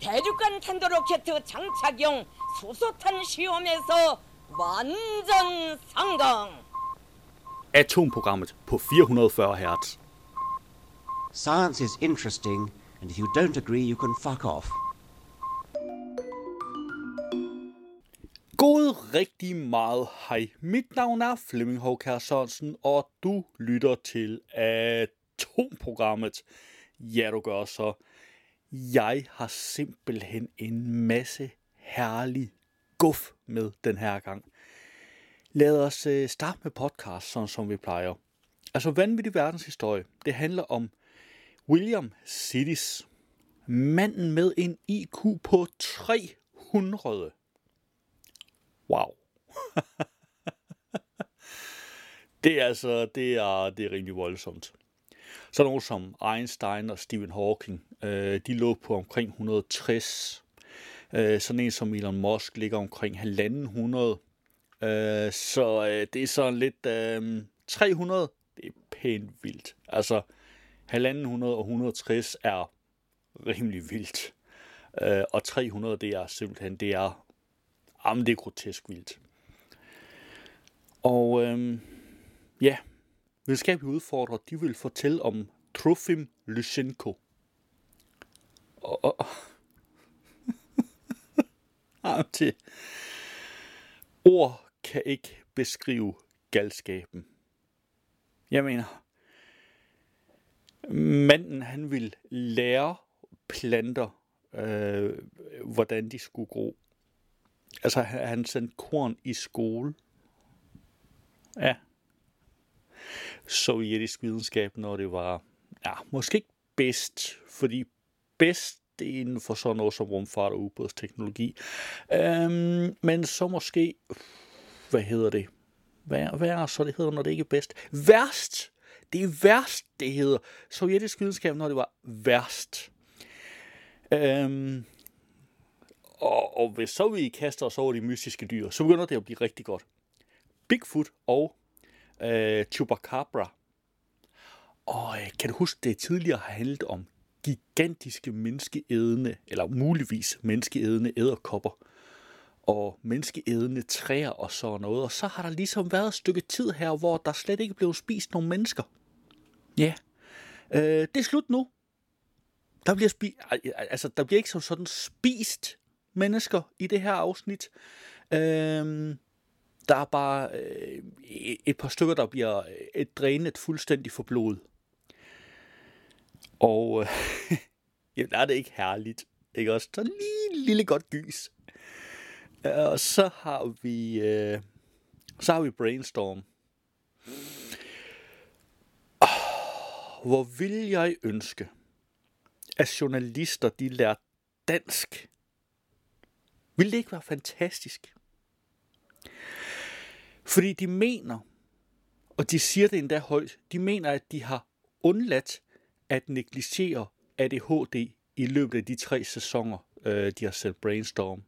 대륙간 탄도로켓 장착용 수소탄 시험에서 완전 성공. Atomprogrammet på 440 Hz. Science is interesting, and if you don't agree, you can fuck off. God rigtig meget hej. Mit navn er Flemming Håkær Sørensen, og du lytter til Atomprogrammet. Ja, du gør så. Jeg har simpelthen en masse herlig guf med den her gang. Lad os øh, starte med podcast, sådan som vi plejer. Altså vanvittig verdenshistorie. Det handler om William Sidis. Manden med en IQ på 300. Wow. det er altså, det er, det er rimelig voldsomt. Så nogle som Einstein og Stephen Hawking, øh, de lå på omkring 160. Øh, sådan en som Elon Musk ligger omkring 1.500. Øh, så øh, det er sådan lidt... Øh, 300, det er pænt vildt. Altså, 1.500 og 160 er rimelig vildt. Øh, og 300, det er simpelthen, det er, jamen det er grotesk vildt. Og øh, ja, videnskabelige udfordrere, de vil fortælle om Trofim Lysenko. Og, og til ord kan ikke beskrive galskaben. Jeg mener, manden han vil lære planter, øh, hvordan de skulle gro. Altså, han sendte korn i skole. Ja. Sovjetisk videnskab, når det var, ja, måske ikke bedst, fordi bedst det er inden for sådan noget som rumfart og ubådsteknologi. Øhm, men så måske, hvad hedder det? Hvad, hvad er så det hedder, når det ikke er bedst? Værst! Det er værst, det hedder. Sovjetisk videnskab, når det var værst. Øhm, og, og hvis så vi kaster os over de mystiske dyr, så begynder det at blive rigtig godt. Bigfoot og øh, Chupacabra. Og øh, kan du huske, det tidligere har handlet om gigantiske menneskeædende, eller muligvis menneskeædende æderkopper, og menneskeædende træer og sådan noget. Og så har der ligesom været et stykke tid her, hvor der slet ikke blev spist nogen mennesker. Ja, øh, det er slut nu. Der bliver, spi- altså, der bliver ikke som sådan spist mennesker i det her afsnit. Øh, der er bare øh, et par stykker, der bliver øh, et øh, drænet fuldstændig for blod. Og øh, jamen, der er det ikke herligt. Ikke også? Så lige lille godt gys. Øh, og så har vi, øh, så har vi Brainstorm. Oh, hvor vil jeg ønske, at journalister de lærer dansk. Vil det ikke være fantastisk? Fordi de mener, og de siger det endda højt, de mener, at de har undladt at negligere ADHD i løbet af de tre sæsoner, øh, de har sendt Brainstorm.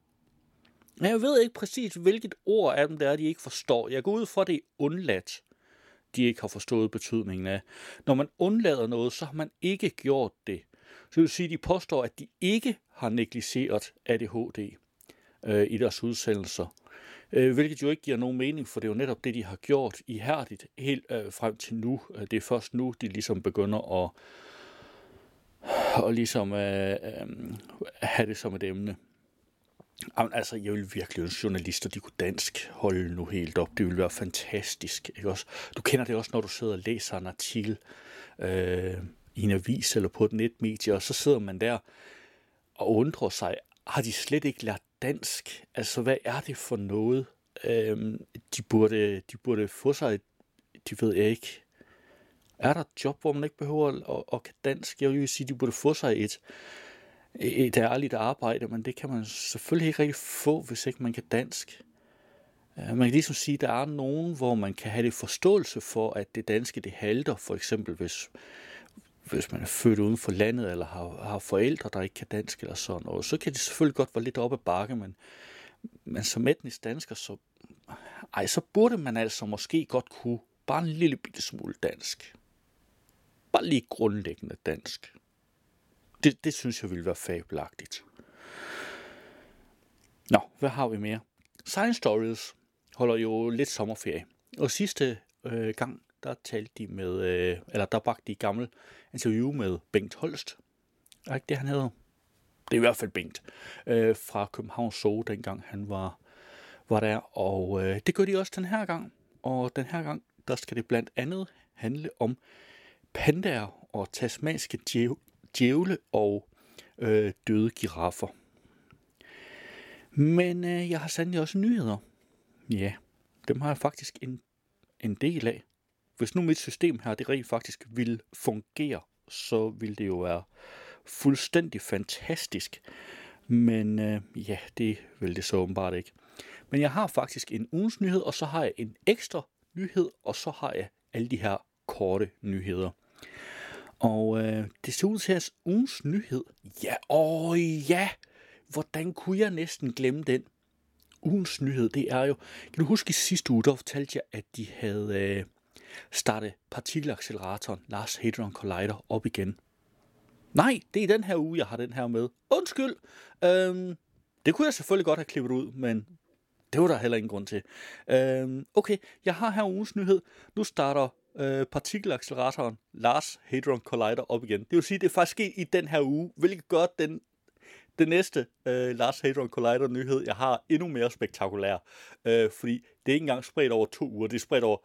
Jeg ved ikke præcis, hvilket ord af dem det er, de ikke forstår. Jeg går ud fra, at det er undladt, de ikke har forstået betydningen af. Når man undlader noget, så har man ikke gjort det. Så det vil sige, at de påstår, at de ikke har negligeret ADHD øh, i deres udsendelser. Øh, hvilket jo ikke giver nogen mening, for det er jo netop det, de har gjort ihærdigt helt øh, frem til nu. Øh, det er først nu, de ligesom begynder at og ligesom øh, øh, have det som et emne. Jamen, altså, jeg vil virkelig ønske journalister, de kunne dansk holde nu helt op. Det ville være fantastisk, ikke også? Du kender det også, når du sidder og læser en artikel øh, i en avis eller på et netmedie, og så sidder man der og undrer sig, har de slet ikke lært dansk? Altså, hvad er det for noget? Øhm, de, burde, de burde få sig, de ved jeg ikke, er der et job, hvor man ikke behøver at, at kan dansk? Jeg vil sige, de burde få sig et, et ærligt arbejde, men det kan man selvfølgelig ikke rigtig få, hvis ikke man kan dansk. Øh, man kan ligesom sige, at der er nogen, hvor man kan have det forståelse for, at det danske det halter, for eksempel hvis, hvis man er født uden for landet, eller har, har forældre, der ikke kan dansk eller sådan noget, Så kan det selvfølgelig godt være lidt op ad bakke, men, men som etnisk dansker, så, ej, så burde man altså måske godt kunne bare en lille bitte smule dansk bare lige grundlæggende dansk. Det, det synes jeg ville være fabelagtigt. Nå, hvad har vi mere? Science Stories holder jo lidt sommerferie. Og sidste øh, gang, der talte de med, øh, eller der bragte de gammel interview med Bengt Holst. Er ikke det, han hedder? Det er i hvert fald Bengt. Øh, fra Københavns Zoo, dengang han var, var der. Og øh, det gør de også den her gang. Og den her gang, der skal det blandt andet handle om pandaer og tasmanske djævle og øh, døde giraffer. Men øh, jeg har sandelig også nyheder. Ja, dem har jeg faktisk en, en del af. Hvis nu mit system her, det rent faktisk vil fungere, så vil det jo være fuldstændig fantastisk. Men øh, ja, det vil det så åbenbart ikke. Men jeg har faktisk en ugens nyhed, og så har jeg en ekstra nyhed, og så har jeg alle de her korte nyheder. Og øh, det ser ud til at ugens nyhed. Ja, åh ja, hvordan kunne jeg næsten glemme den? Ugens nyhed, det er jo... Kan du huske i sidste uge, der fortalte jeg, at de havde øh, starte partikelacceleratoren Lars Hadron Collider op igen. Nej, det er den her uge, jeg har den her med. Undskyld. Øhm, det kunne jeg selvfølgelig godt have klippet ud, men det var der heller ingen grund til. Øhm, okay, jeg har her ugens nyhed. Nu starter øh, partikelacceleratoren Lars Hadron Collider op igen. Det vil sige, det er faktisk sket i den her uge, hvilket gør den, det næste øh, Lars Hadron Collider nyhed, jeg har endnu mere spektakulær. Øh, fordi det er ikke engang spredt over to uger, det er spredt over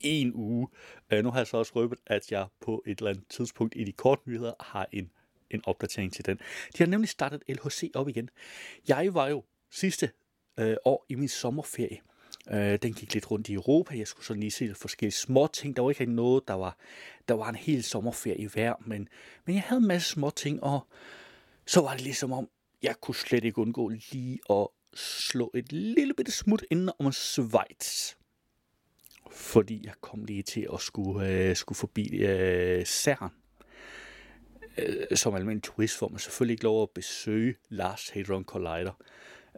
en uge. Øh, nu har jeg så også røbet, at jeg på et eller andet tidspunkt i de korte nyheder har en, en opdatering til den. De har nemlig startet LHC op igen. Jeg var jo sidste øh, år i min sommerferie. Øh, den gik lidt rundt i Europa. Jeg skulle så lige se forskellige små ting. Der var ikke noget, der var, der var en hel sommerferie værd, men, men jeg havde en masse små ting, og så var det ligesom om, jeg kunne slet ikke undgå lige at slå et lille bitte smut ind om Schweiz. Fordi jeg kom lige til at skulle, øh, skulle forbi øh, Cern. Øh, som almindelig turist får man selvfølgelig ikke lov at besøge Lars Hadron Collider.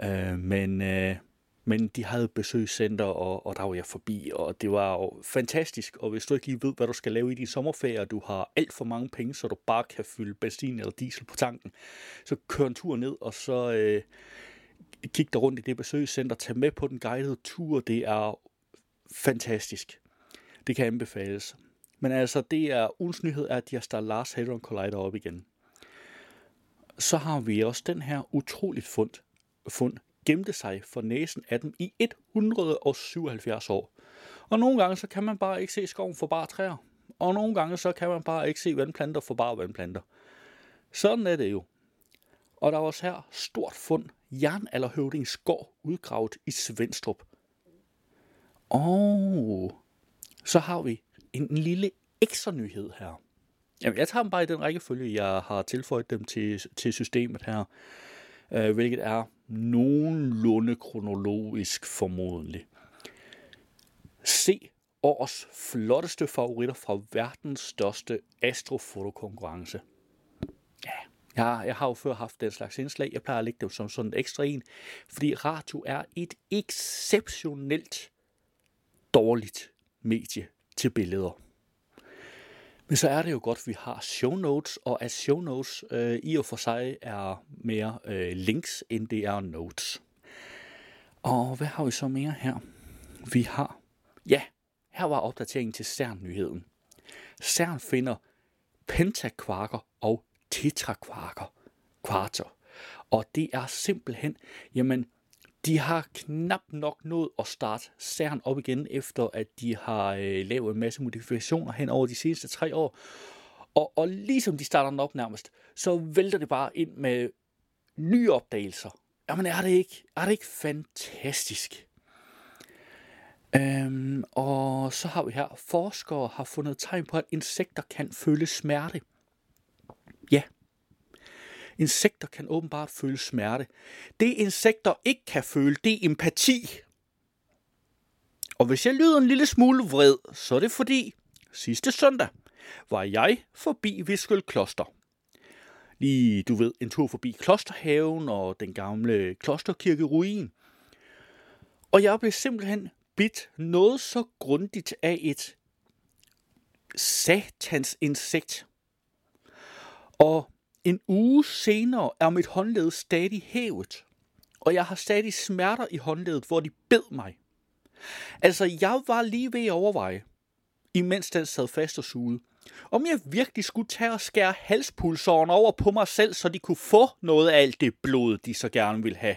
Øh, men, øh, men de havde besøgscenter, og, og der var jeg forbi, og det var jo fantastisk. Og hvis du ikke lige ved, hvad du skal lave i din sommerferie, og du har alt for mange penge, så du bare kan fylde benzin eller diesel på tanken, så kør en tur ned, og så øh, kig dig rundt i det besøgscenter, tag med på den guidede tur. Det er fantastisk. Det kan anbefales. Men altså, det er ugens nyhed, er, at de har startet Lars Hadron Collider op igen. Så har vi også den her utroligt fund, fund gemte sig for næsen af dem i 177 år. Og nogle gange så kan man bare ikke se skoven for bare træer. Og nogle gange så kan man bare ikke se vandplanter for bare vandplanter. Sådan er det jo. Og der er også her stort fund jernalderhøvdings gård udgravet i Svendstrup. Og så har vi en lille ekstra nyhed her. Jamen, jeg tager dem bare i den rækkefølge, jeg har tilføjet dem til, til systemet her, øh, hvilket er nogenlunde kronologisk formodentlig. Se års flotteste favoritter fra verdens største astrofotokonkurrence. Ja, jeg, jeg har jo før haft den slags indslag. Jeg plejer at lægge dem som sådan en ekstra en, fordi radio er et exceptionelt dårligt medie til billeder. Men så er det jo godt, at vi har show notes, og at show notes øh, i og for sig er mere øh, links, end det er notes. Og hvad har vi så mere her? Vi har, ja, her var opdateringen til CERN-nyheden. CERN finder pentakvarker og tetrakvarker, kvarter. Og det er simpelthen, jamen, de har knap nok nået at starte CERN op igen, efter at de har øh, lavet en masse modifikationer hen over de seneste tre år. Og, og ligesom de starter den op nærmest, så vælter det bare ind med nye opdagelser. Jamen er det ikke, er det ikke fantastisk? Øhm, og så har vi her, forskere har fundet tegn på, at insekter kan føle smerte. Ja, Insekter kan åbenbart føle smerte. Det insekter ikke kan føle, det er empati. Og hvis jeg lyder en lille smule vred, så er det fordi, sidste søndag var jeg forbi Viskøl Kloster. Lige, du ved, en tur forbi Klosterhaven og den gamle klosterkirkeruin. Og jeg blev simpelthen bidt noget så grundigt af et satans insekt. Og en uge senere er mit håndled stadig hævet. Og jeg har stadig smerter i håndledet, hvor de bed mig. Altså, jeg var lige ved at overveje, imens den sad fast og sugede, om jeg virkelig skulle tage og skære halspulsåren over på mig selv, så de kunne få noget af alt det blod, de så gerne vil have.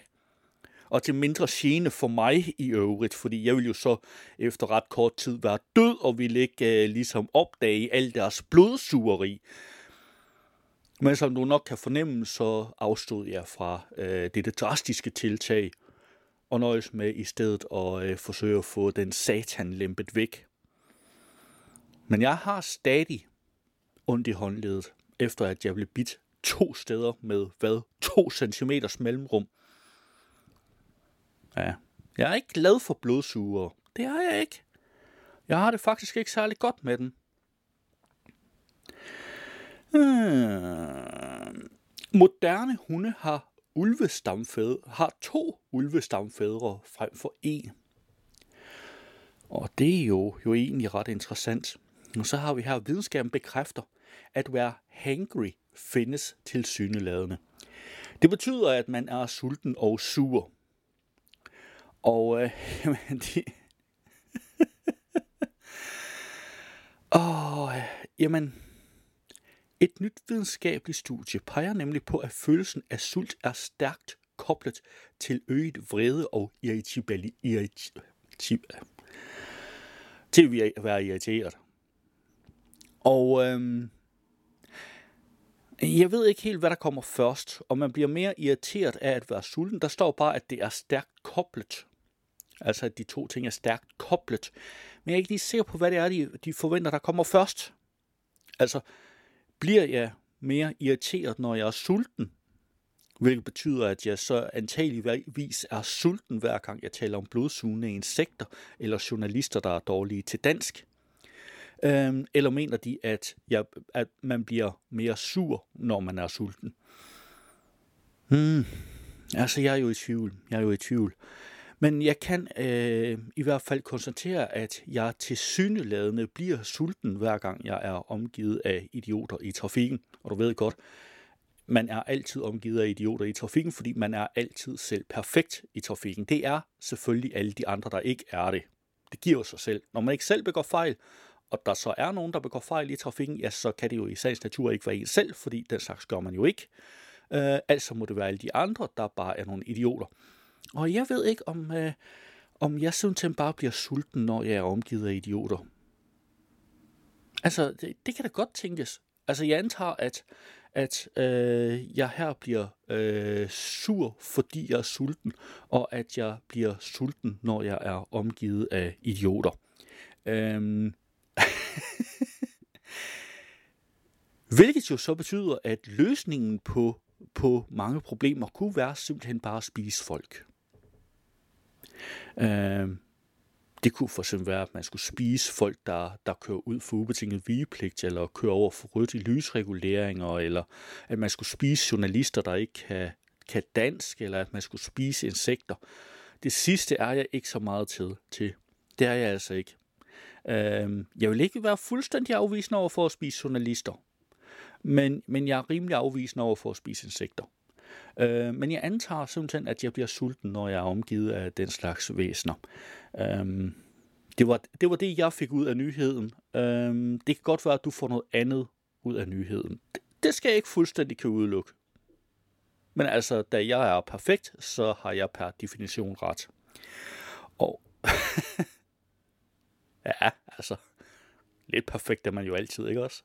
Og til mindre gene for mig i øvrigt, fordi jeg ville jo så efter ret kort tid være død, og ville ikke uh, ligesom opdage alt deres blodsugeri. Men som du nok kan fornemme, så afstod jeg fra øh, dette drastiske tiltag, og nøjes med i stedet at øh, forsøge at få den satan lempet væk. Men jeg har stadig ondt i håndledet, efter at jeg blev bidt to steder med, hvad, to centimeters mellemrum. Ja, jeg er ikke glad for blodsuger. Det er jeg ikke. Jeg har det faktisk ikke særlig godt med den. Hmm. Moderne hunde har ulvestamfædre, har to ulvestamfædre frem for en. Og det er jo, jo egentlig ret interessant. Og så har vi her, videnskaben bekræfter, at være hangry findes til syneladende. Det betyder, at man er sulten og sur. Og øh, øh jamen, de... Åh, jamen, et nyt videnskabeligt studie peger nemlig på, at følelsen af sult er stærkt koblet til øget vrede og irritabilitet. Irrit til at være irriteret. Og øhm, jeg ved ikke helt, hvad der kommer først, og man bliver mere irriteret af at være sulten. Der står bare, at det er stærkt koblet. Altså, at de to ting er stærkt koblet. Men jeg er ikke lige sikker på, hvad det er, de, de forventer, der kommer først. Altså, bliver jeg mere irriteret, når jeg er sulten? Hvilket betyder, at jeg så antageligvis er sulten, hver gang jeg taler om blodsugende insekter eller journalister, der er dårlige til dansk. Øhm, eller mener de, at, jeg, at man bliver mere sur, når man er sulten? Hmm. Altså, jeg er jo i tvivl. Jeg er jo i tvivl. Men jeg kan øh, i hvert fald konstatere, at jeg til syneladende bliver sulten, hver gang jeg er omgivet af idioter i trafikken. Og du ved godt, man er altid omgivet af idioter i trafikken, fordi man er altid selv perfekt i trafikken. Det er selvfølgelig alle de andre, der ikke er det. Det giver sig selv. Når man ikke selv begår fejl, og der så er nogen, der begår fejl i trafikken, ja, så kan det jo i sagens natur ikke være en selv, fordi den slags gør man jo ikke. Øh, altså må det være alle de andre, der bare er nogle idioter. Og jeg ved ikke, om, øh, om jeg simpelthen bare bliver sulten, når jeg er omgivet af idioter. Altså, det, det kan da godt tænkes. Altså, jeg antager, at, at øh, jeg her bliver øh, sur, fordi jeg er sulten, og at jeg bliver sulten, når jeg er omgivet af idioter. Øhm, Hvilket jo så betyder, at løsningen på, på mange problemer kunne være simpelthen bare at spise folk. Øh, det kunne for eksempel være, at man skulle spise folk, der, der kører ud for ubetinget vigepligt, eller kører over for rødt i lysreguleringer, eller at man skulle spise journalister, der ikke kan, kan dansk, eller at man skulle spise insekter. Det sidste er jeg ikke så meget til. til. Det er jeg altså ikke. Øh, jeg vil ikke være fuldstændig afvisende over for at spise journalister, men, men jeg er rimelig afvisende over for at spise insekter. Øh, men jeg antager simpelthen, at jeg bliver sulten, når jeg er omgivet af den slags væsener. Øh, det, var, det var det, jeg fik ud af nyheden. Øh, det kan godt være, at du får noget andet ud af nyheden. Det, det skal jeg ikke fuldstændig kan udelukke. Men altså, da jeg er perfekt, så har jeg per definition ret. Og Ja, altså. Lidt perfekt er man jo altid, ikke også?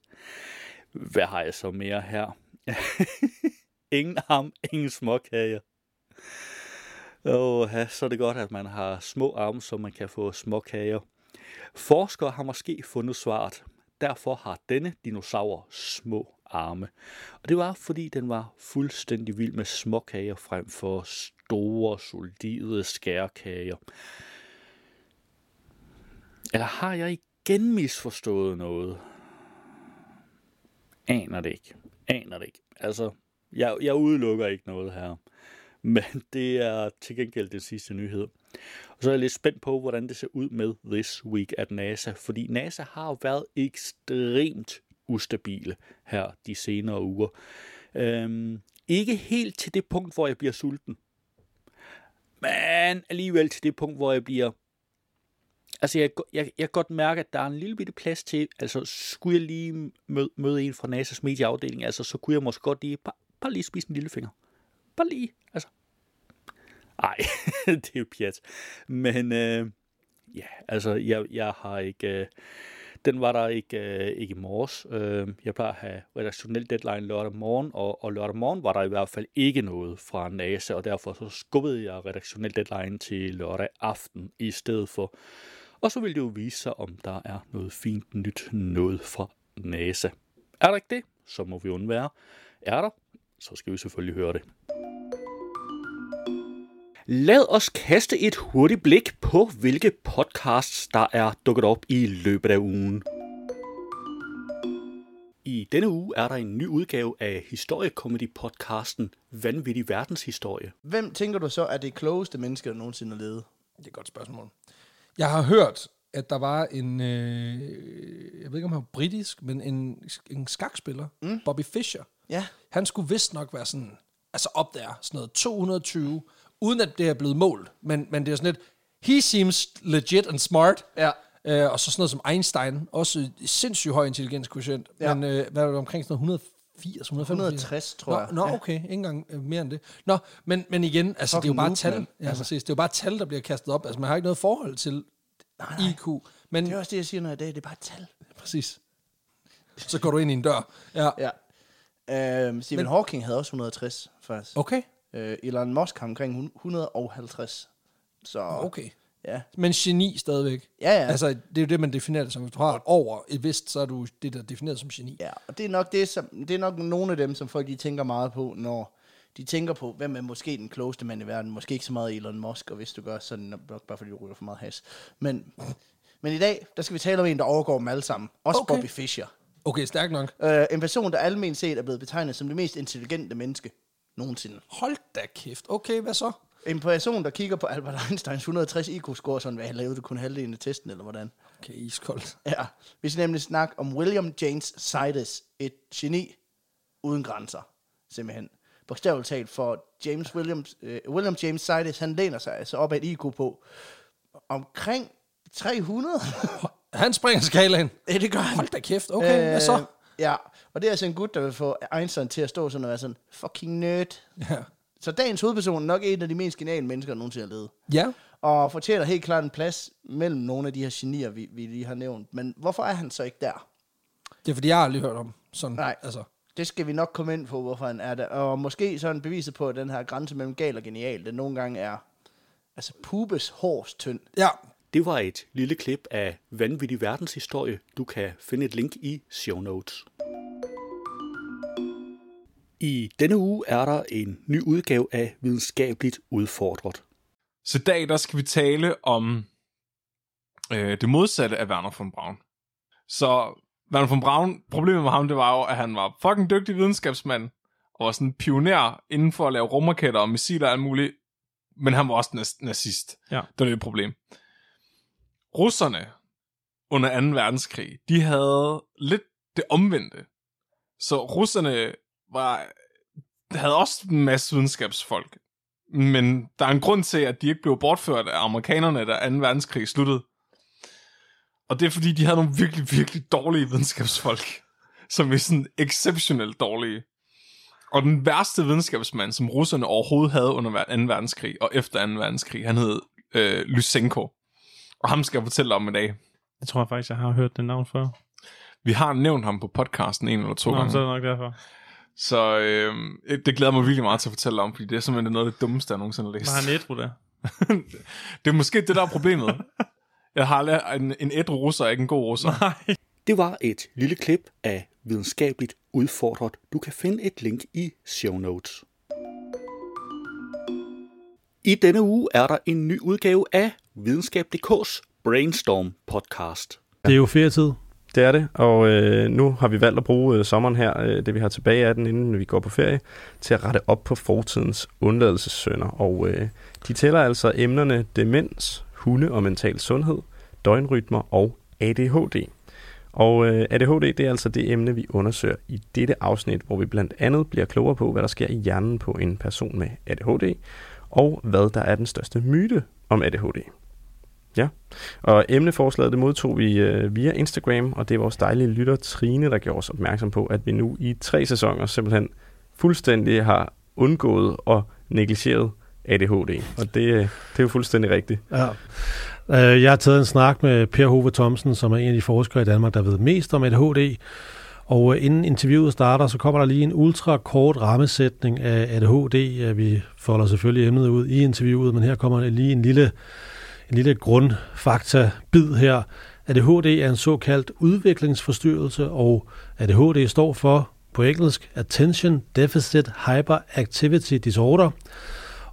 Hvad har jeg så mere her? ingen arm, ingen småkager. Åh, så er det godt, at man har små arme, så man kan få småkager. Forskere har måske fundet svaret. Derfor har denne dinosaur små arme. Og det var, fordi den var fuldstændig vild med småkager frem for store, solide skærkager. Eller har jeg igen misforstået noget? Aner det ikke. Aner det ikke. Altså, jeg, jeg udelukker ikke noget her. Men det er til gengæld den sidste nyhed. Og så er jeg lidt spændt på, hvordan det ser ud med This Week at NASA. Fordi NASA har været ekstremt ustabile her de senere uger. Øhm, ikke helt til det punkt, hvor jeg bliver sulten. Men alligevel til det punkt, hvor jeg bliver... Altså, jeg, jeg, jeg kan godt mærke, at der er en lille bitte plads til... Altså, skulle jeg lige møde, møde en fra NASA's medieafdeling, altså, så kunne jeg måske godt lige... Bare, bare lige spise en lille finger. Bare lige, altså. Ej, det er jo pjat. Men øh, ja, altså, jeg, jeg har ikke... Øh, den var der ikke, øh, ikke i morges. Øh, jeg plejer at have redaktionel deadline lørdag morgen, og, og lørdag morgen var der i hvert fald ikke noget fra NASA, og derfor så skubbede jeg redaktionel deadline til lørdag aften i stedet for. Og så vil det jo vise sig, om der er noget fint nyt noget fra NASA. Er der ikke det, så må vi undvære. Er der, så skal vi selvfølgelig høre det. Lad os kaste et hurtigt blik på, hvilke podcasts, der er dukket op i løbet af ugen. I denne uge er der en ny udgave af historiekomedy-podcasten Vanvittig Verdenshistorie. Hvem tænker du så er det klogeste menneske, der nogensinde har levet? Det er et godt spørgsmål. Jeg har hørt, at der var en, øh, jeg ved ikke om han var britisk, men en, en skakspiller, mm. Bobby Fischer. Ja. Han skulle vist nok være sådan, altså op der, sådan noget 220, uden at det er blevet målt. Men, men det er sådan lidt, he seems legit and smart. Ja. Øh, og så sådan noget som Einstein, også sindssygt høj intelligenskvotient. Ja. Ja. Men øh, hvad er det omkring sådan noget 180, 185? 160, tror jeg. Nå, nå Ja. okay, ikke engang øh, mere end det. Nå, men, men igen, altså det er jo bare tal. mand. Ja, præcis. Det er jo bare tal, der bliver kastet op. Altså man har ikke noget forhold til IQ. Men Det er også det, jeg siger, når jeg er det er bare et tal. præcis. Så går du ind i en dør. Ja. Ja. Øhm, Stephen Men- Hawking havde også 160, faktisk. Okay. Øh, Elon Musk har omkring 150. Så, Okay. ja. Men geni stadigvæk. Ja, ja. Altså, det er jo det, man definerer det som. Hvis du har over et vist, så er du det, der er defineret som geni. Ja, og det er nok det, som, det er nok nogle af dem, som folk de tænker meget på, når de tænker på, hvem er måske den klogeste mand i verden. Måske ikke så meget Elon Musk, og hvis du gør, så det nok bare fordi du ryger for meget has. Men, men i dag, der skal vi tale om en, der overgår dem alle sammen. Også Okay. Bobby Fischer. Okay, stærkt nok. Øh, en person, der almindeligt set er blevet betegnet som det mest intelligente menneske nogensinde. Hold da kæft. Okay, hvad så? En person, der kigger på Albert Einsteins 160 IQ-score, sådan hvad han lavede kun halvdelen af testen, eller hvordan. Okay, iskoldt. Ja, vi skal nemlig snakke om William James Sidis, et geni uden grænser, simpelthen. Bogstaveligt talt for James Williams, øh, William James Sidis, han læner sig altså op af et IQ på omkring 300. Han springer skalaen. ja, det gør han. Hold da kæft. Okay, øh, hvad så? Ja, og det er altså en gut, der vil få Einstein til at stå sådan og være sådan, fucking nerd. Ja. Så dagens hovedperson er nok en af de mest geniale mennesker, der nogensinde har levet. Ja. Og fortjener helt klart en plads mellem nogle af de her genier, vi, vi lige har nævnt. Men hvorfor er han så ikke der? Det er fordi, jeg har aldrig hørt om sådan. Nej. Altså, Det skal vi nok komme ind på, hvorfor han er der. Og måske sådan beviset på, at den her grænse mellem gal og genial, den nogle gange er altså pubes hårds tynd. ja. Det var et lille klip af Vanvittig Verdenshistorie. Du kan finde et link i show notes. I denne uge er der en ny udgave af Videnskabeligt Udfordret. Så i dag, der skal vi tale om øh, det modsatte af Werner von Braun. Så Werner von Braun, problemet med ham, det var jo, at han var fucking dygtig videnskabsmand, og var sådan en pioner inden for at lave rumraketter og missiler og alt muligt, men han var også nazist. Ja. Det var det problem. Russerne under 2. verdenskrig, de havde lidt det omvendte. Så russerne var, havde også en masse videnskabsfolk, men der er en grund til, at de ikke blev bortført af amerikanerne, da 2. verdenskrig sluttede. Og det er fordi, de havde nogle virkelig, virkelig dårlige videnskabsfolk, som er sådan exceptionelt dårlige. Og den værste videnskabsmand, som russerne overhovedet havde under 2. verdenskrig og efter 2. verdenskrig, han hed øh, Lysenko. Og ham skal jeg fortælle om i dag. Jeg tror faktisk, jeg har hørt det navn før. Vi har nævnt ham på podcasten en eller to Nå, gange. så er det nok derfor. Så øh, det glæder mig virkelig meget til at fortælle om, fordi det er simpelthen noget af det dummeste, jeg nogensinde har læst. Var han ædru der? det er måske det, der er problemet. Jeg har lært, en, en ædru russer er ikke en god russer. Nej. Det var et lille klip af Videnskabeligt Udfordret. Du kan finde et link i show notes. I denne uge er der en ny udgave af Videnskab.dk's Brainstorm podcast. Det er jo ferietid. Det er det, og øh, nu har vi valgt at bruge øh, sommeren her, øh, det vi har tilbage af den, inden vi går på ferie, til at rette op på fortidens undladelsessønder. Og øh, de tæller altså emnerne demens, hunde og mental sundhed, døgnrytmer og ADHD. Og øh, ADHD det er altså det emne, vi undersøger i dette afsnit, hvor vi blandt andet bliver klogere på, hvad der sker i hjernen på en person med ADHD, og hvad der er den største myte om ADHD. Ja, og emneforslaget det modtog vi øh, via Instagram, og det er vores dejlige lytter Trine, der gjorde os opmærksom på, at vi nu i tre sæsoner simpelthen fuldstændig har undgået og negligeret ADHD. Og det, øh, det er jo fuldstændig rigtigt. Ja. Øh, jeg har taget en snak med Per Hove Thomsen, som er en af de forskere i Danmark, der ved mest om ADHD. Og øh, inden interviewet starter, så kommer der lige en ultra kort rammesætning af ADHD. Vi folder selvfølgelig emnet ud i interviewet, men her kommer lige en lille, en lille grundfakta-bid her. ADHD er en såkaldt udviklingsforstyrrelse, og ADHD står for på engelsk Attention Deficit Hyperactivity Disorder.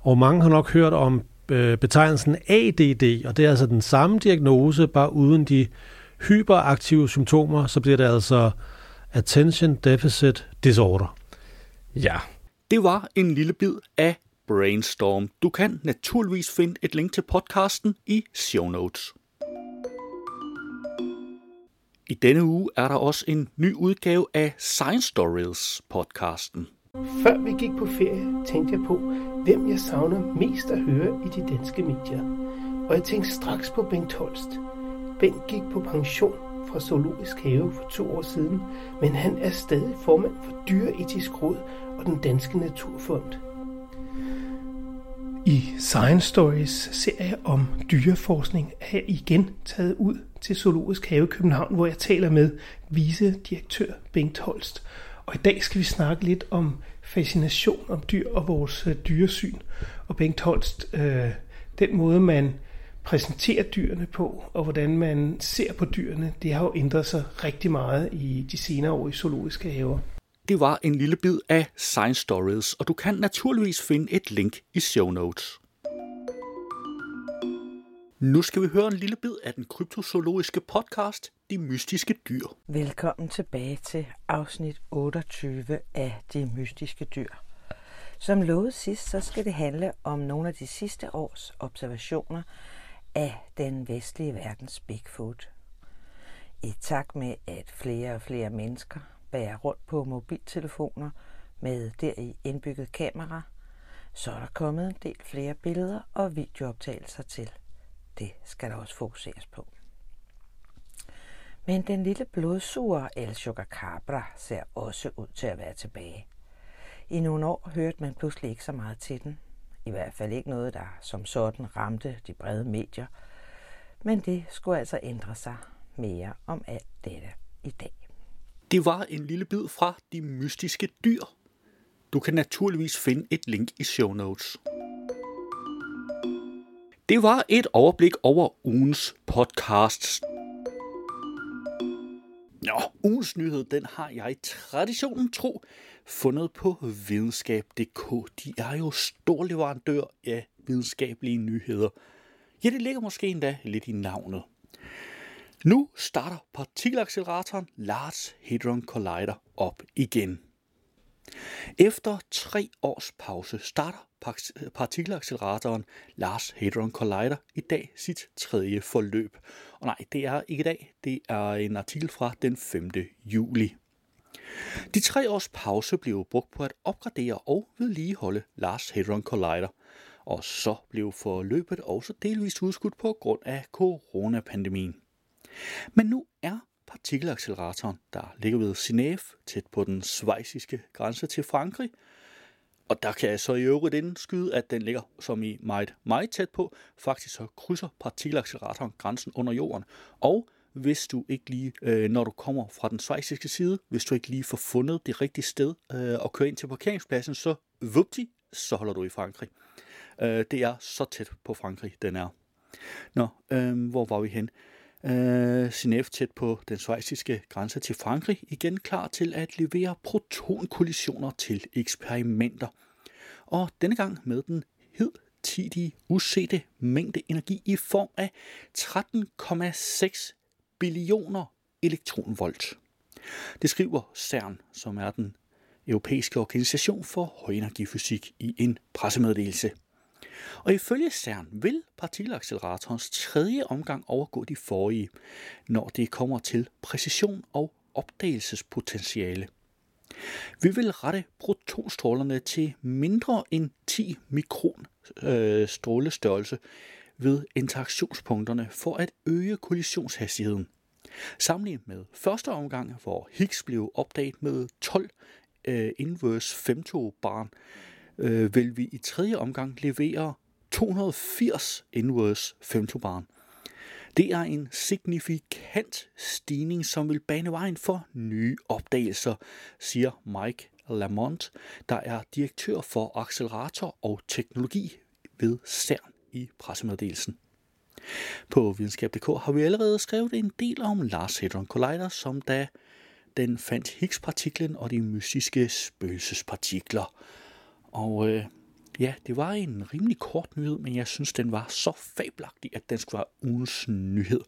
Og mange har nok hørt om øh, betegnelsen ADD, og det er altså den samme diagnose, bare uden de hyperaktive symptomer, så bliver det altså Attention Deficit Disorder. Ja, Det var en lille bid af Brainstorm. Du kan naturligvis finde et link til podcasten i show notes. I denne uge er der også en ny udgave af Science Stories podcasten. Før vi gik på ferie, tænkte jeg på, hvem jeg savner mest at høre i de danske medier. Og jeg tænkte straks på Bengt Holst. Bengt gik på pension fra Zoologisk Have for to år siden, men han er stadig formand for Dyreetisk Råd og den Danske Naturfond. I Science Stories serie om dyreforskning er jeg igen taget ud til Zoologisk Have i København, hvor jeg taler med vicedirektør Bengt Holst. Og i dag skal vi snakke lidt om fascination om dyr og vores øh, dyresyn. Og Bengt Holst, øh, den måde man præsenterer dyrene på, og hvordan man ser på dyrene, det har jo ændret sig rigtig meget i de senere år i zoologiske haver. Det var en lille bid af Science Stories, og du kan naturligvis finde et link i show notes. Nu skal vi høre en lille bid af den kryptozoologiske podcast, De Mystiske Dyr. Velkommen tilbage til afsnit 28 af De Mystiske Dyr. Som lovet sidst, så skal det handle om nogle af de sidste års observationer af den vestlige verdens Bigfoot. I takt med, at flere og flere mennesker bærer rundt på mobiltelefoner med deri indbygget kamera, så er der kommet en del flere billeder og videooptagelser til. Det skal der også fokuseres på. Men den lille blodsure El Chupacabra ser også ud til at være tilbage. I nogle år hørte man pludselig ikke så meget til den. I hvert fald ikke noget, der som sådan ramte de brede medier. Men det skulle altså ændre sig mere om alt dette i dag. Det var en lille bid fra De Mystiske Dyr. Du kan naturligvis finde et link i show notes. Det var et overblik over ugens podcasts. Nå, ugens nyhed, den har jeg traditionen tro fundet på videnskab.dk. De er jo stor leverandør af videnskabelige nyheder. Ja, det ligger måske endda lidt i navnet. Nu starter partikelacceleratoren Large Hadron Collider op igen. Efter tre års pause starter partikelacceleratoren Large Hadron Collider i dag sit tredje forløb. Og nej, det er ikke i dag, det er en artikel fra den 5. juli. De tre års pause blev brugt på at opgradere og vedligeholde Large Hadron Collider, og så blev forløbet også delvist udskudt på grund af coronapandemien. Men nu er partikelacceleratoren, der ligger ved Sinef, tæt på den svejsiske grænse til Frankrig. Og der kan jeg så i øvrigt indskyde, at den ligger som i meget, meget tæt på. Faktisk så krydser partikelacceleratoren grænsen under jorden. Og hvis du ikke lige, øh, når du kommer fra den svejsiske side, hvis du ikke lige får fundet det rigtige sted øh, og kører ind til parkeringspladsen, så vupti, så holder du i Frankrig. Øh, det er så tæt på Frankrig, den er. Nå, øh, hvor var vi hen? Øh, Genève tæt på den svejsiske grænse til Frankrig, igen klar til at levere protonkollisioner til eksperimenter. Og denne gang med den hidtidige usete mængde energi i form af 13,6 billioner elektronvolt. Det skriver CERN, som er den europæiske organisation for højenergifysik i en pressemeddelelse. Og ifølge CERN vil partikelacceleratorens tredje omgang overgå de forrige, når det kommer til præcision og opdagelsespotentiale. Vi vil rette protonstrålerne til mindre end 10 mikron øh, strålestørrelse ved interaktionspunkterne for at øge kollisionshastigheden. Sammenlignet med første omgang, hvor Higgs blev opdaget med 12 øh, inverse femtobarn, øh, vil vi i tredje omgang levere 280 inwards femtobarn. Det er en signifikant stigning, som vil bane vejen for nye opdagelser, siger Mike Lamont, der er direktør for accelerator og teknologi ved CERN i pressemeddelelsen. På videnskab.dk har vi allerede skrevet en del om Lars Hadron Collider, som da den fandt Higgs-partiklen og de mystiske spøgelsespartikler. Og øh, ja, det var en rimelig kort nyhed, men jeg synes, den var så fabelagtig, at den skulle være ugens nyhed.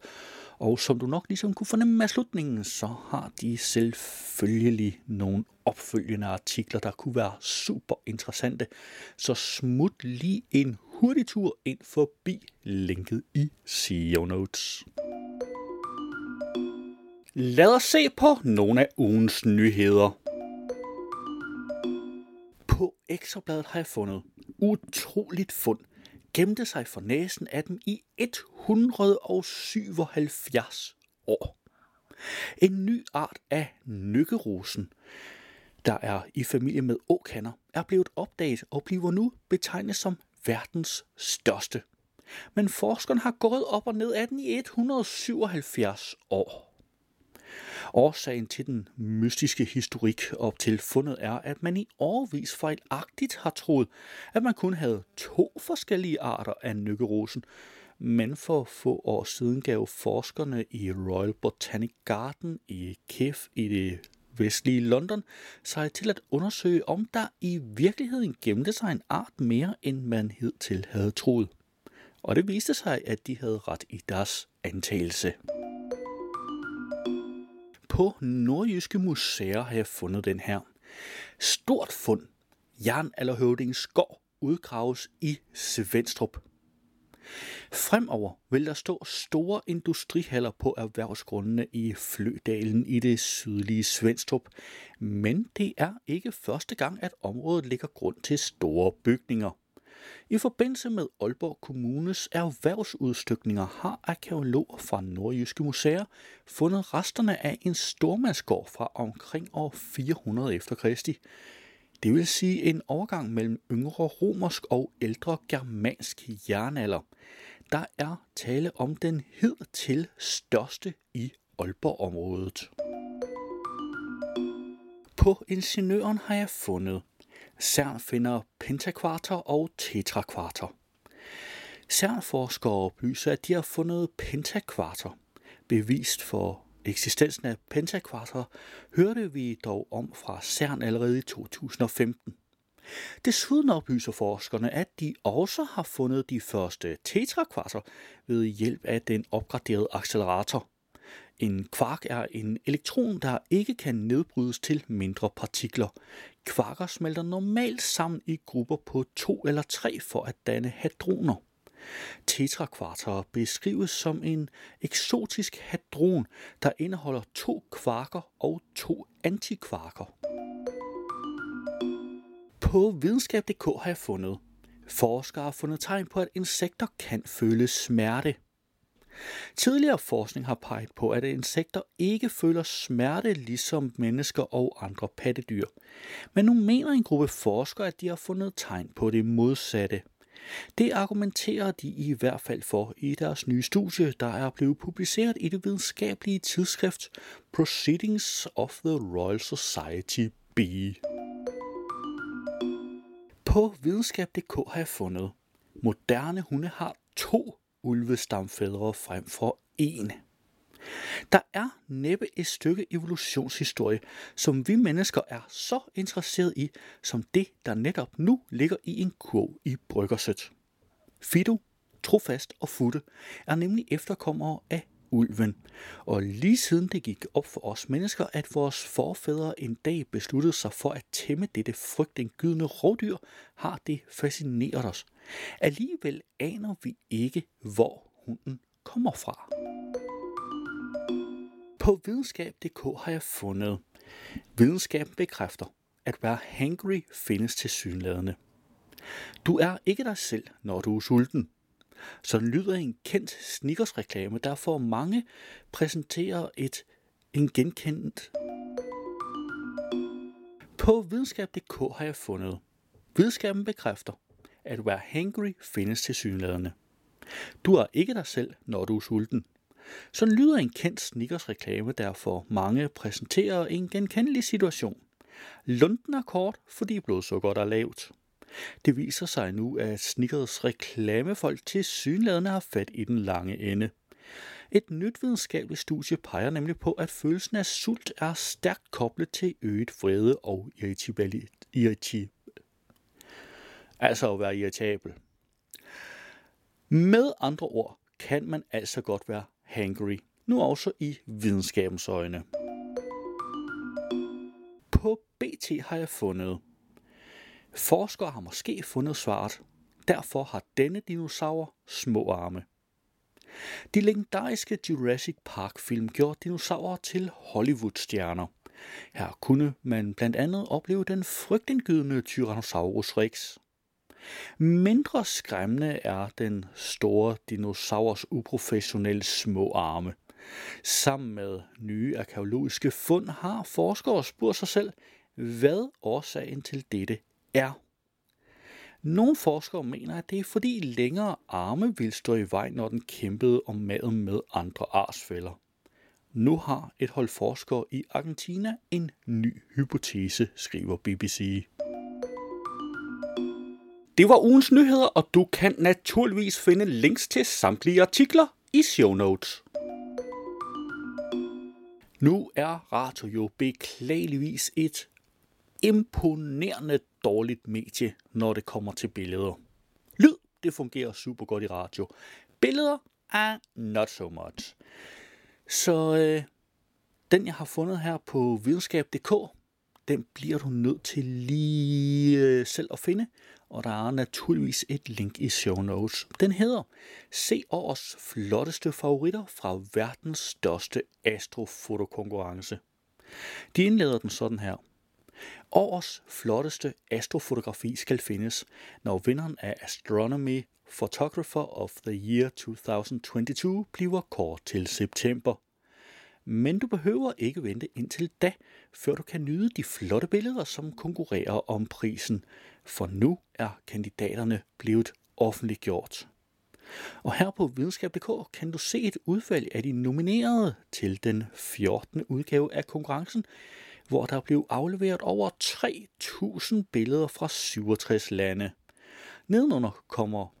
Og som du nok ligesom kunne fornemme af slutningen, så har de selvfølgelig nogle opfølgende artikler, der kunne være super interessante. Så smut lige en hurtig tur ind forbi linket i CEO Notes. Lad os se på nogle af ugens nyheder. På Ekstrabladet har jeg fundet utroligt fund gemte sig for næsen af dem i 177 år. En ny art af nykkerosen, der er i familie med åkander, er blevet opdaget og bliver nu betegnet som verdens største. Men forskerne har gået op og ned af den i 177 år. Årsagen til den mystiske historik op til fundet er, at man i årvis fejlagtigt har troet, at man kun havde to forskellige arter af nykkerosen, men for få år siden gav forskerne i Royal Botanic Garden i Kef i det vestlige London sig til at undersøge, om der i virkeligheden gemte sig en art mere, end man hidtil havde troet. Og det viste sig, at de havde ret i deres antagelse. På Nordjyske Museer har jeg fundet den her. Stort fund. Jernalderhøvdingens gård udgraves i Svendstrup. Fremover vil der stå store industrihaller på erhvervsgrundene i Flødalen i det sydlige Svendstrup, men det er ikke første gang, at området ligger grund til store bygninger. I forbindelse med Aalborg Kommunes erhvervsudstykninger har arkeologer fra Nordjyske Museer fundet resterne af en stormandsgård fra omkring år 400 efter Kristi. Det vil sige en overgang mellem yngre romersk og ældre germansk jernalder. Der er tale om den hidtil største i Aalborg-området. På ingeniøren har jeg fundet CERN finder pentakvarter og tetrakvarter. CERN-forskere oplyser, at de har fundet pentakvarter. Bevist for eksistensen af pentakvarter hørte vi dog om fra CERN allerede i 2015. Desuden oplyser forskerne, at de også har fundet de første tetrakvarter ved hjælp af den opgraderede accelerator. En kvark er en elektron, der ikke kan nedbrydes til mindre partikler. Kvarker smelter normalt sammen i grupper på to eller tre for at danne hadroner. Tetrakvarter beskrives som en eksotisk hadron, der indeholder to kvarker og to antikvarker. På videnskab.dk har jeg fundet, forskere har fundet tegn på, at insekter kan føle smerte. Tidligere forskning har peget på, at insekter ikke føler smerte ligesom mennesker og andre pattedyr. Men nu mener en gruppe forskere, at de har fundet tegn på det modsatte. Det argumenterer de i hvert fald for i deres nye studie, der er blevet publiceret i det videnskabelige tidsskrift Proceedings of the Royal Society B. På videnskab.dk har jeg fundet, moderne hunde har to ulvestamfædre frem for en. Der er næppe et stykke evolutionshistorie, som vi mennesker er så interesseret i, som det, der netop nu ligger i en kurv i bryggersæt. Fido, Trofast og Futte er nemlig efterkommere af ulven. Og lige siden det gik op for os mennesker, at vores forfædre en dag besluttede sig for at tæmme dette frygtindgydende rovdyr, har det fascineret os. Alligevel aner vi ikke, hvor hunden kommer fra. På videnskab.dk har jeg fundet Videnskaben bekræfter, at være hangry findes til synlædende. Du er ikke dig selv, når du er sulten. Så lyder en kendt Snickers-reklame, der for mange præsenterer et en genkendt. På videnskab.dk har jeg fundet. Videnskaben bekræfter, at være hangry findes til synlædende. Du er ikke dig selv, når du er sulten. Så lyder en kendt Snickers-reklame, der for mange præsenterer en genkendelig situation. Lunden er kort, fordi blodsukkeret er lavt. Det viser sig nu, at Snickers reklamefolk til synlædende har fat i den lange ende. Et nyt videnskabeligt studie peger nemlig på, at følelsen af sult er stærkt koblet til øget vrede og irritabilitet. Altså at være irritabel. Med andre ord kan man altså godt være hangry, nu også i videnskabens øjne. På BT har jeg fundet. Forskere har måske fundet svaret. Derfor har denne dinosaur små arme. De legendariske Jurassic Park-film gjorde dinosaurer til Hollywood-stjerner. Her kunne man blandt andet opleve den frygtindgydende Tyrannosaurus rex. Mindre skræmmende er den store dinosaurs uprofessionelle små arme. Sammen med nye arkeologiske fund har forskere spurgt sig selv, hvad årsagen til dette er. Nogle forskere mener, at det er fordi længere arme vil stå i vej, når den kæmpede om maden med andre arsfælder. Nu har et hold forskere i Argentina en ny hypotese, skriver BBC. Det var ugens nyheder, og du kan naturligvis finde links til samtlige artikler i show notes. Nu er radio jo beklageligvis et imponerende dårligt medie, når det kommer til billeder. Lyd, det fungerer super godt i radio. Billeder er not so much. Så øh, den, jeg har fundet her på videnskab.dk, den bliver du nødt til lige øh, selv at finde, og der er naturligvis et link i show notes. Den hedder Se års flotteste favoritter fra verdens største astrofotokonkurrence. De indleder den sådan her. Årets flotteste astrofotografi skal findes, når vinderen af Astronomy Photographer of the Year 2022 bliver kort til september. Men du behøver ikke vente indtil da, før du kan nyde de flotte billeder, som konkurrerer om prisen, for nu er kandidaterne blevet offentliggjort. Og her på videnskab.dk kan du se et udvalg af de nominerede til den 14. udgave af konkurrencen, hvor der blev afleveret over 3.000 billeder fra 67 lande. Nedenunder kommer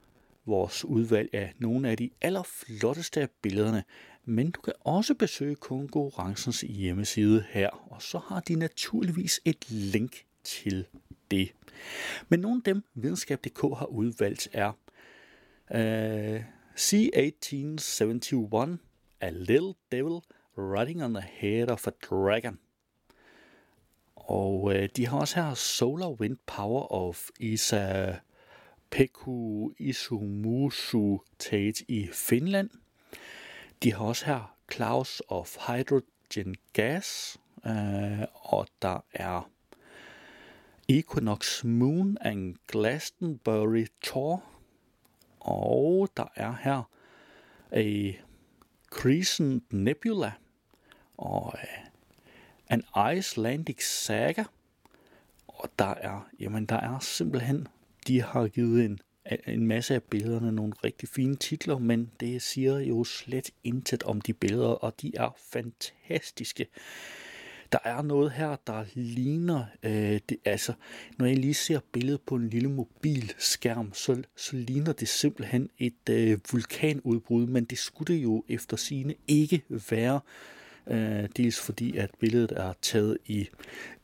vores udvalg af nogle af de allerflotteste af billederne, men du kan også besøge konkurrencens hjemmeside her, og så har de naturligvis et link til det. Men nogle af dem, videnskab.dk har udvalgt, er øh, uh, C1871, A Little Devil Riding on the Head of a Dragon. Og øh, de har også her Solar Wind Power of Isa Peku Isumusu Tate i Finland. De har også her Klaus of Hydrogen Gas, øh, og der er Equinox Moon and Glastonbury Tor, og der er her a Crescent Nebula, og øh, An Icelandic Saga, og der er, jamen der er simpelthen, de har givet en, en masse af billederne nogle rigtig fine titler, men det siger jo slet intet om de billeder, og de er fantastiske. Der er noget her, der ligner, øh, det, altså, når jeg lige ser billedet på en lille mobilskærm, så, så ligner det simpelthen et øh, vulkanudbrud, men det skulle det jo efter sine ikke være. Øh, dels fordi, at billedet er taget i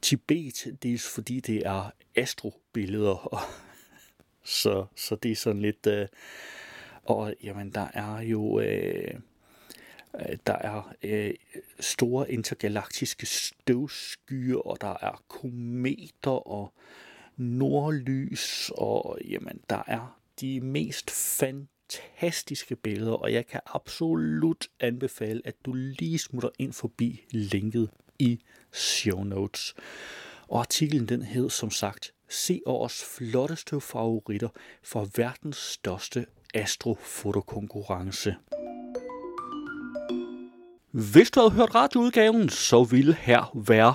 Tibet, dels fordi det er astrobilleder. så, så det er sådan lidt... Øh, og jamen, der er jo... Øh, øh, der er øh, store intergalaktiske støvskyer, og der er kometer og nordlys, og jamen, der er de mest fantastiske fantastiske billeder, og jeg kan absolut anbefale, at du lige smutter ind forbi linket i show notes. Og artiklen den hed som sagt, se årets flotteste favoritter for verdens største astrofotokonkurrence. Hvis du havde hørt radioudgaven, så ville her være